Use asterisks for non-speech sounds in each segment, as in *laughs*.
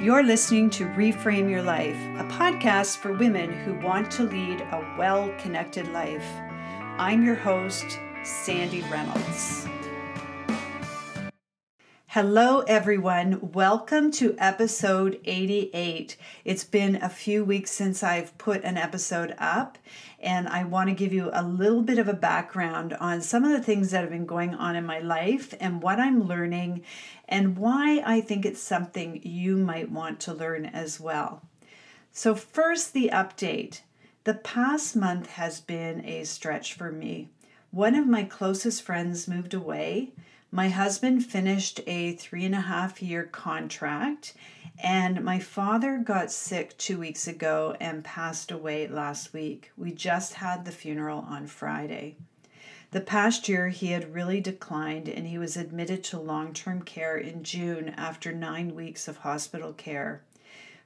You're listening to Reframe Your Life, a podcast for women who want to lead a well connected life. I'm your host, Sandy Reynolds. Hello, everyone. Welcome to episode 88. It's been a few weeks since I've put an episode up, and I want to give you a little bit of a background on some of the things that have been going on in my life and what I'm learning, and why I think it's something you might want to learn as well. So, first, the update. The past month has been a stretch for me. One of my closest friends moved away. My husband finished a three and a half year contract, and my father got sick two weeks ago and passed away last week. We just had the funeral on Friday. The past year, he had really declined and he was admitted to long term care in June after nine weeks of hospital care.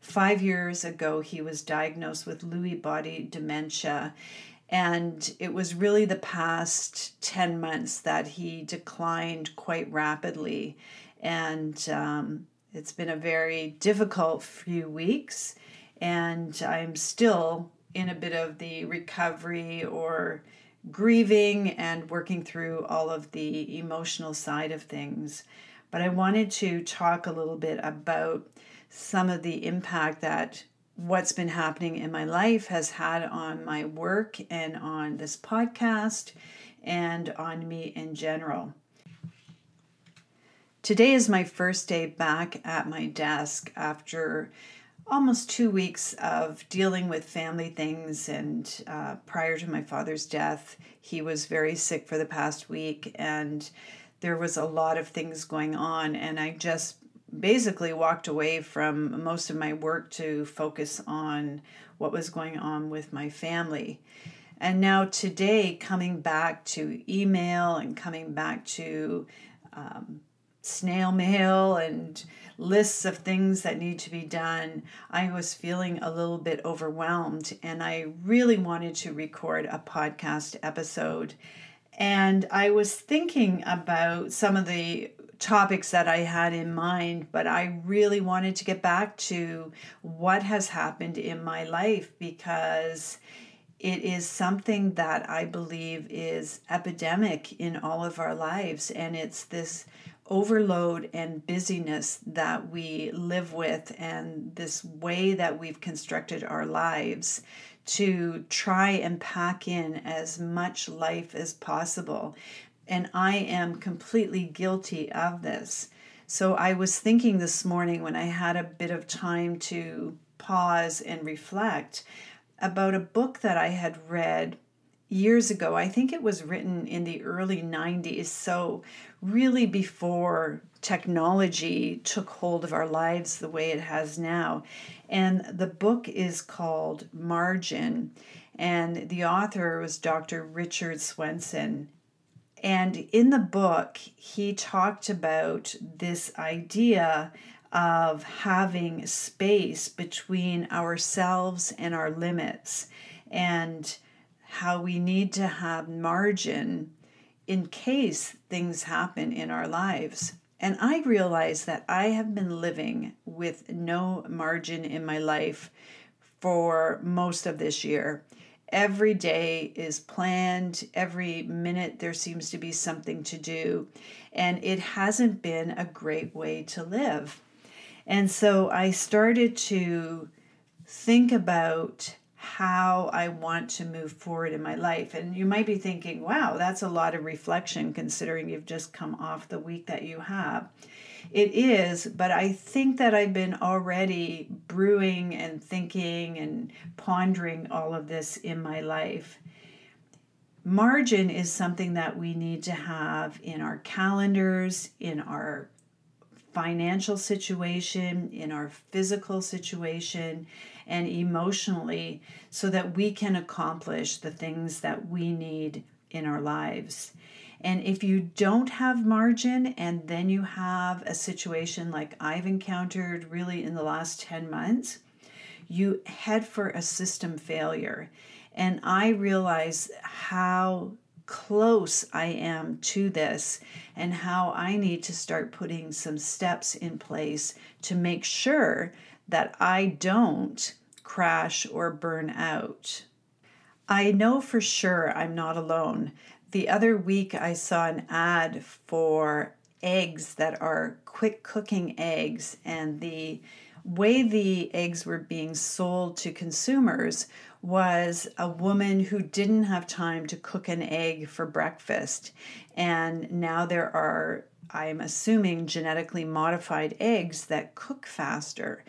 Five years ago, he was diagnosed with Lewy body dementia, and it was really the past 10 months that he declined quite rapidly. And um, it's been a very difficult few weeks. And I'm still in a bit of the recovery or grieving and working through all of the emotional side of things. But I wanted to talk a little bit about some of the impact that what's been happening in my life has had on my work and on this podcast and on me in general. Today is my first day back at my desk after almost two weeks of dealing with family things. And uh, prior to my father's death, he was very sick for the past week, and there was a lot of things going on. And I just basically walked away from most of my work to focus on what was going on with my family. And now, today, coming back to email and coming back to um, snail mail and lists of things that need to be done, I was feeling a little bit overwhelmed and I really wanted to record a podcast episode. And I was thinking about some of the topics that I had in mind, but I really wanted to get back to what has happened in my life because it is something that I believe is epidemic in all of our lives. And it's this overload and busyness that we live with, and this way that we've constructed our lives to try and pack in as much life as possible and I am completely guilty of this. So I was thinking this morning when I had a bit of time to pause and reflect about a book that I had read years ago. I think it was written in the early 90s, so really before technology took hold of our lives the way it has now. And the book is called Margin, and the author was Dr. Richard Swenson. And in the book, he talked about this idea of having space between ourselves and our limits, and how we need to have margin in case things happen in our lives. And I realized that I have been living with no margin in my life for most of this year. Every day is planned, every minute there seems to be something to do, and it hasn't been a great way to live. And so I started to think about how I want to move forward in my life. And you might be thinking, wow, that's a lot of reflection considering you've just come off the week that you have. It is, but I think that I've been already brewing and thinking and pondering all of this in my life. Margin is something that we need to have in our calendars, in our financial situation, in our physical situation, and emotionally, so that we can accomplish the things that we need in our lives. And if you don't have margin and then you have a situation like I've encountered really in the last 10 months, you head for a system failure. And I realize how close I am to this and how I need to start putting some steps in place to make sure that I don't crash or burn out. I know for sure I'm not alone. The other week I saw an ad for eggs that are quick cooking eggs, and the way the eggs were being sold to consumers was a woman who didn't have time to cook an egg for breakfast. And now there are, I'm assuming, genetically modified eggs that cook faster.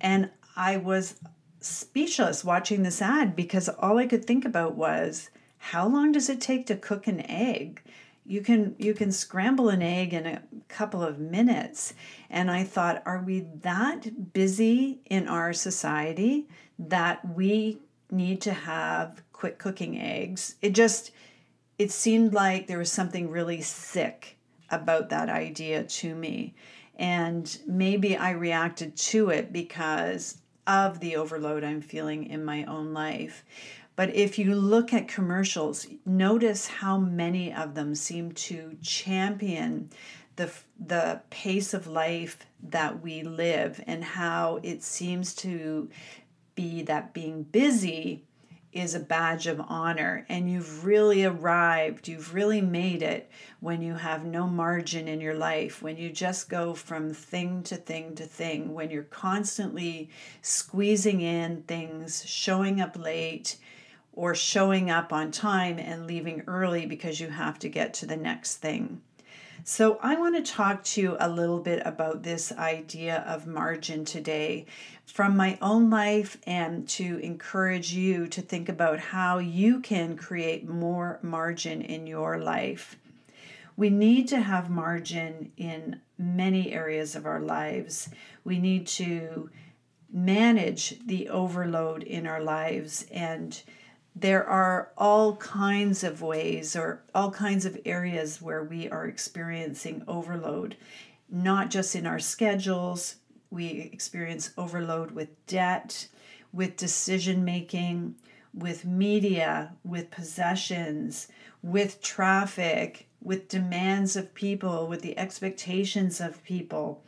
And I was speechless watching this ad because all I could think about was how long does it take to cook an egg? You can you can scramble an egg in a couple of minutes and I thought are we that busy in our society that we need to have quick cooking eggs? It just it seemed like there was something really sick about that idea to me. And maybe I reacted to it because of the overload I'm feeling in my own life. But if you look at commercials, notice how many of them seem to champion the the pace of life that we live and how it seems to be that being busy is a badge of honor and you've really arrived, you've really made it when you have no margin in your life, when you just go from thing to thing to thing, when you're constantly squeezing in things, showing up late, or showing up on time and leaving early because you have to get to the next thing. So, I want to talk to you a little bit about this idea of margin today from my own life and to encourage you to think about how you can create more margin in your life. We need to have margin in many areas of our lives. We need to manage the overload in our lives and there are all kinds of ways or all kinds of areas where we are experiencing overload, not just in our schedules. We experience overload with debt, with decision making, with media, with possessions, with traffic, with demands of people, with the expectations of people.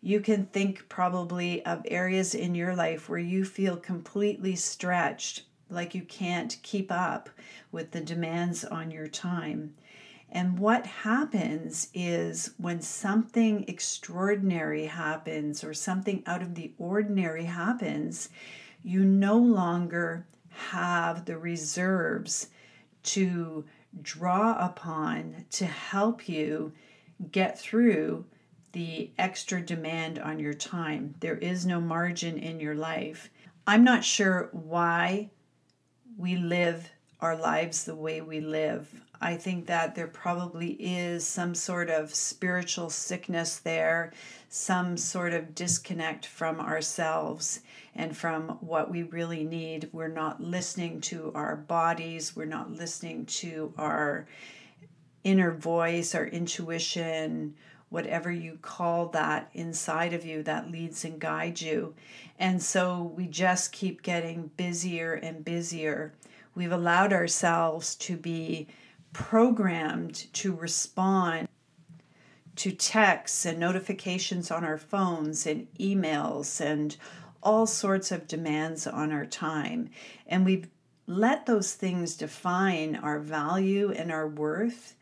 You can think probably of areas in your life where you feel completely stretched like you can't keep up with the demands on your time. And what happens is when something extraordinary happens or something out of the ordinary happens, you no longer have the reserves to draw upon to help you get through the extra demand on your time. There is no margin in your life. I'm not sure why we live our lives the way we live. I think that there probably is some sort of spiritual sickness there, some sort of disconnect from ourselves and from what we really need. We're not listening to our bodies, we're not listening to our inner voice, our intuition, whatever you call that inside of you that leads and guides you. And so we just keep getting busier and busier. We've allowed ourselves to be programmed to respond to texts and notifications on our phones and emails and all sorts of demands on our time. And we've let those things define our value and our worth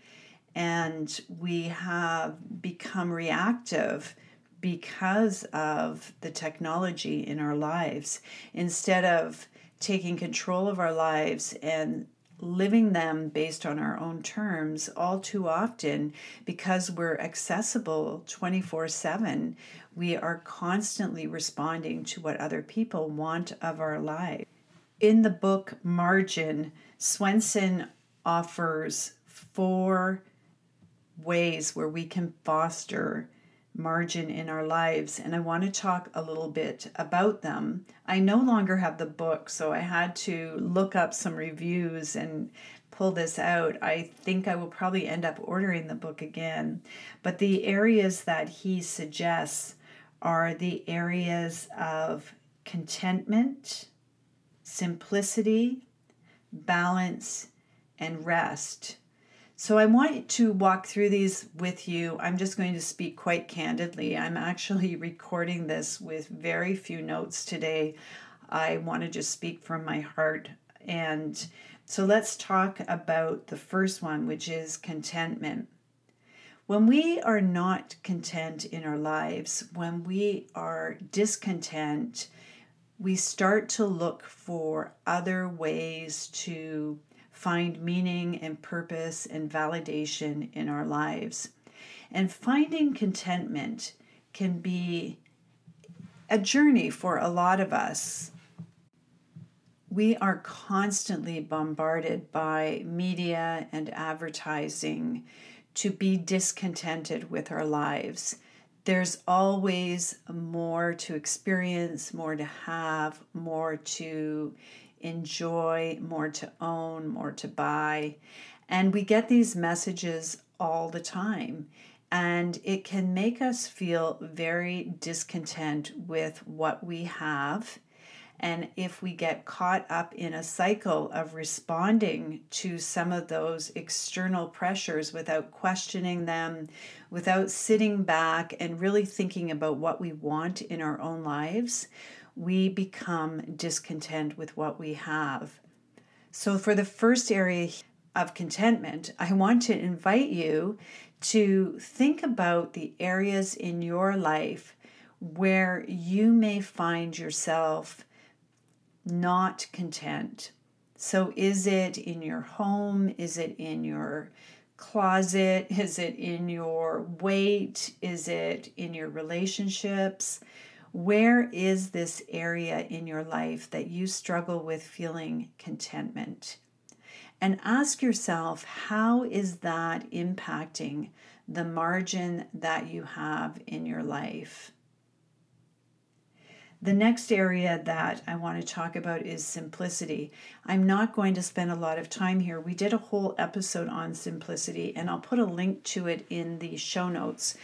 and we have become reactive because of the technology in our lives. Instead of taking control of our lives and living them based on our own terms all too often because we're accessible 24 7 we are constantly responding to what other people want of our life. In the book margin swenson offers four ways where we can foster margin in our lives and I want to talk a little bit about them. I no longer have the book, so I had to look up some reviews and pull this out. I think I will probably end up ordering the book again. But the areas that he suggests are the areas of contentment, simplicity, balance, and rest So I want to walk through these with you. I'm just going to speak quite candidly. I'm actually *laughs* recording this with very few notes today. I want to just speak from my heart. And so let's talk about the first one, which is contentment. When we are not content in our lives, when we are discontent, we start to look for other ways to find meaning and purpose and validation in our lives. And finding contentment can be a journey for a lot of us. We are constantly bombarded by media and advertising to be discontented with our lives. There's always more to experience, more to have, more to enjoy, more to own, more to buy. And we get these messages all the time. And it can make us feel very discontent with what we have. And if we get caught up in a cycle of responding to some of those external pressures without questioning them, without sitting back and really thinking about what we want in our own lives, we become discontent with what we have. So, for the first area of contentment, I want to invite you to think about the areas in your life where you may find yourself not content. So, is it in your home? Is it in your closet? *laughs* Is it in your weight? Is it in your relationships? Where is this area in your life that you struggle with feeling contentment? And ask yourself, how is that impacting the margin that you have in your life? The next area that I want to talk about is simplicity. I'm not going to spend a lot of time here. We did a whole episode on simplicity, and I'll put a link to it in the show notes.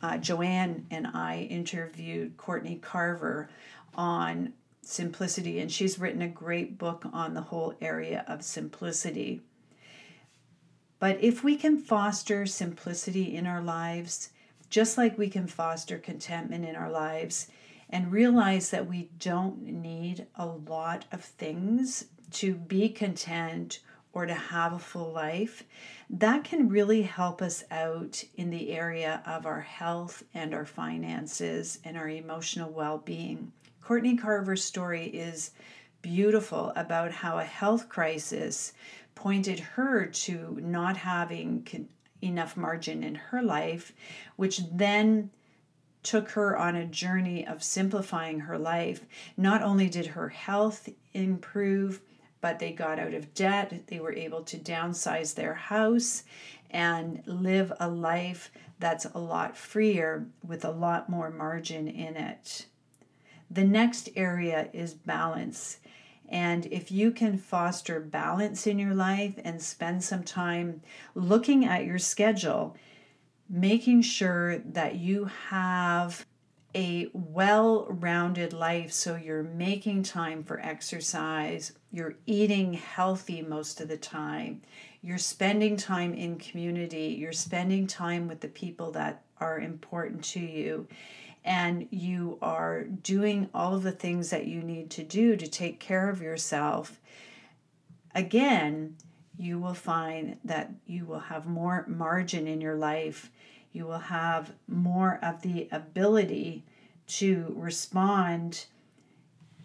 Uh, Joanne and I interviewed Courtney Carver on simplicity, and she's written a great book on the whole area of simplicity. But if we can foster simplicity in our lives, just like we can foster contentment in our lives, and realize that we don't need a lot of things to be content or to have a full life, that can really help us out in the area of our health and our finances and our emotional well being. Courtney Carver's story is beautiful about how a health crisis pointed her to not having enough margin in her life, which then took her on a journey of simplifying her life. Not only did her health improve, but they got out of debt. They were able to downsize their house and live a life that's a lot freer with a lot more margin in it. The next area is balance. And if you can foster balance in your life and spend some time looking at your schedule making sure that you have a well rounded life. So you're making time for exercise, you're eating healthy most of the time, you're spending time in community, you're spending time with the people that are important to you, and you are doing all of the things that you need to do to take care of yourself. Again, you will find that you will have more margin in your life. You will have more of the ability to respond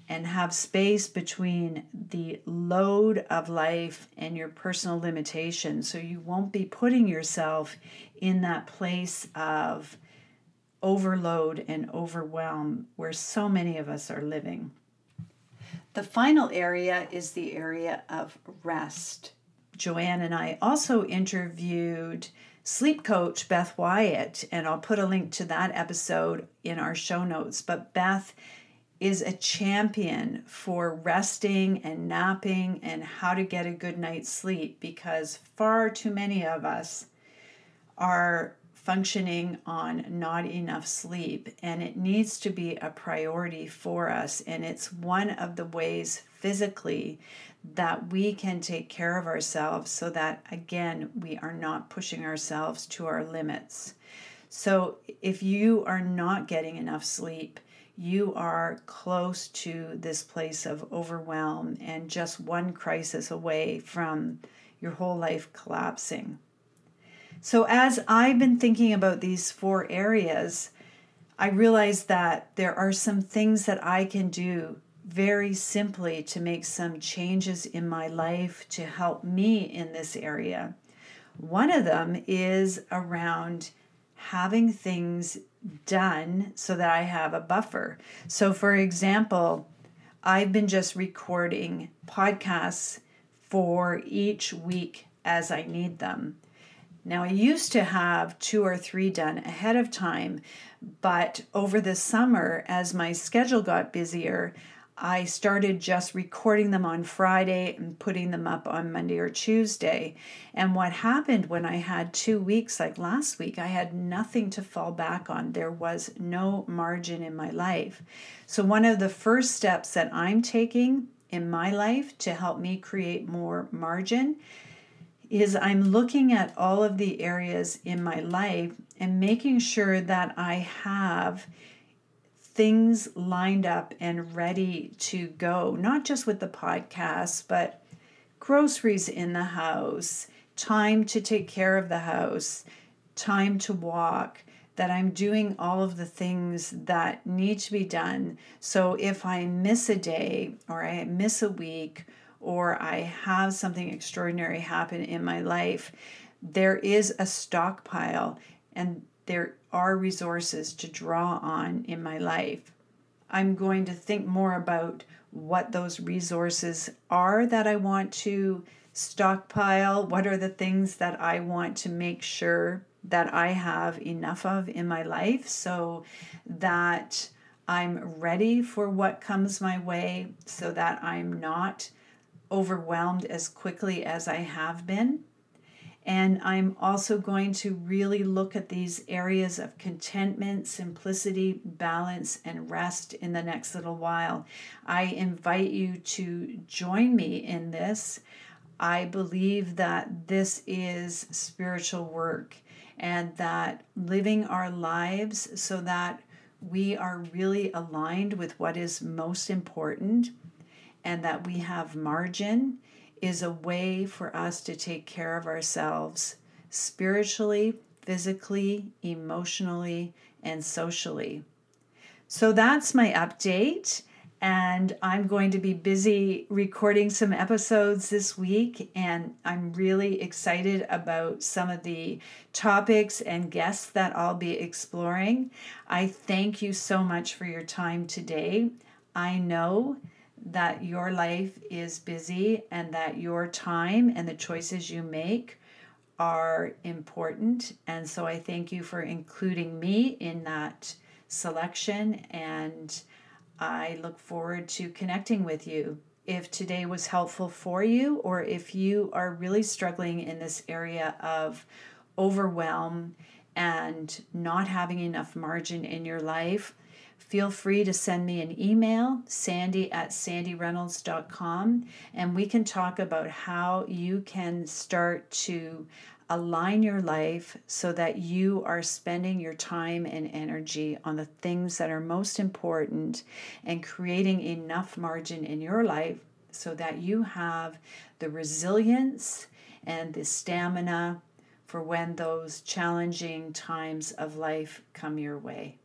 and have space between the load of life and your personal limitations. So you won't be putting yourself in that place of overload and overwhelm where so many of us are living. The final area is the area of rest. Joanne and I also interviewed sleep coach Beth Wyatt, and I'll put a link to that episode in our show notes. But Beth is a champion for resting and napping and how to get a good night's sleep because far too many of us are functioning on not enough sleep, and it needs to be a priority for us. And it's one of the ways physically that we can take care of ourselves so that, again, we are not pushing ourselves to our limits. So, if you are not getting enough sleep, you are close to this place of overwhelm and just one crisis away from your whole life collapsing. So, as I've been thinking about these four areas, I realized that there are some things that I can do very simply to make some changes in my life to help me in this area. One of them is around having things done so that I have a buffer. So, for example, I've been just recording podcasts for each week as I need them. Now, I used to have two or three done ahead of time, but over the summer, as my schedule got busier, I started just recording them on Friday and putting them up on Monday or Tuesday. And what happened when I had two weeks, like last week, I had nothing to fall back on. There was no margin in my life. So, one of the first steps that I'm taking in my life to help me create more margin is I'm looking at all of the areas in my life and making sure that I have things lined up and ready to go, not just with the podcast, but groceries in the house, time to take care of the house, time to walk, that I'm doing all of the things that need to be done. So if I miss a day or I miss a week or I have something extraordinary happen in my life, there is a stockpile and there are resources to draw on in my life. I'm going to think more about what those resources are that I want to stockpile. What are the things that I want to make sure that I have enough of in my life so that I'm ready for what comes my way, so that I'm not overwhelmed as quickly as I have been. And I'm also going to really look at these areas of contentment, simplicity, balance, and rest in the next little while. I invite you to join me in this. I believe that this is spiritual work and that living our lives so that we are really aligned with what is most important and that we have margin is a way for us to take care of ourselves spiritually, physically, emotionally, and socially. So that's my update. And I'm going to be busy recording some episodes this week. And I'm really excited about some of the topics and guests that I'll be exploring. I thank you so much for your time today. I know that your life is busy and that your time and the choices you make are important. And so I thank you for including me in that selection. And I look forward to connecting with you. If today was helpful for you, or if you are really struggling in this area of overwhelm and not having enough margin in your life, feel free to send me an email, sandy at sandyreynolds.com, and we can talk about how you can start to align your life so that you are spending your time and energy on the things that are most important and creating enough margin in your life so that you have the resilience and the stamina for when those challenging times of life come your way.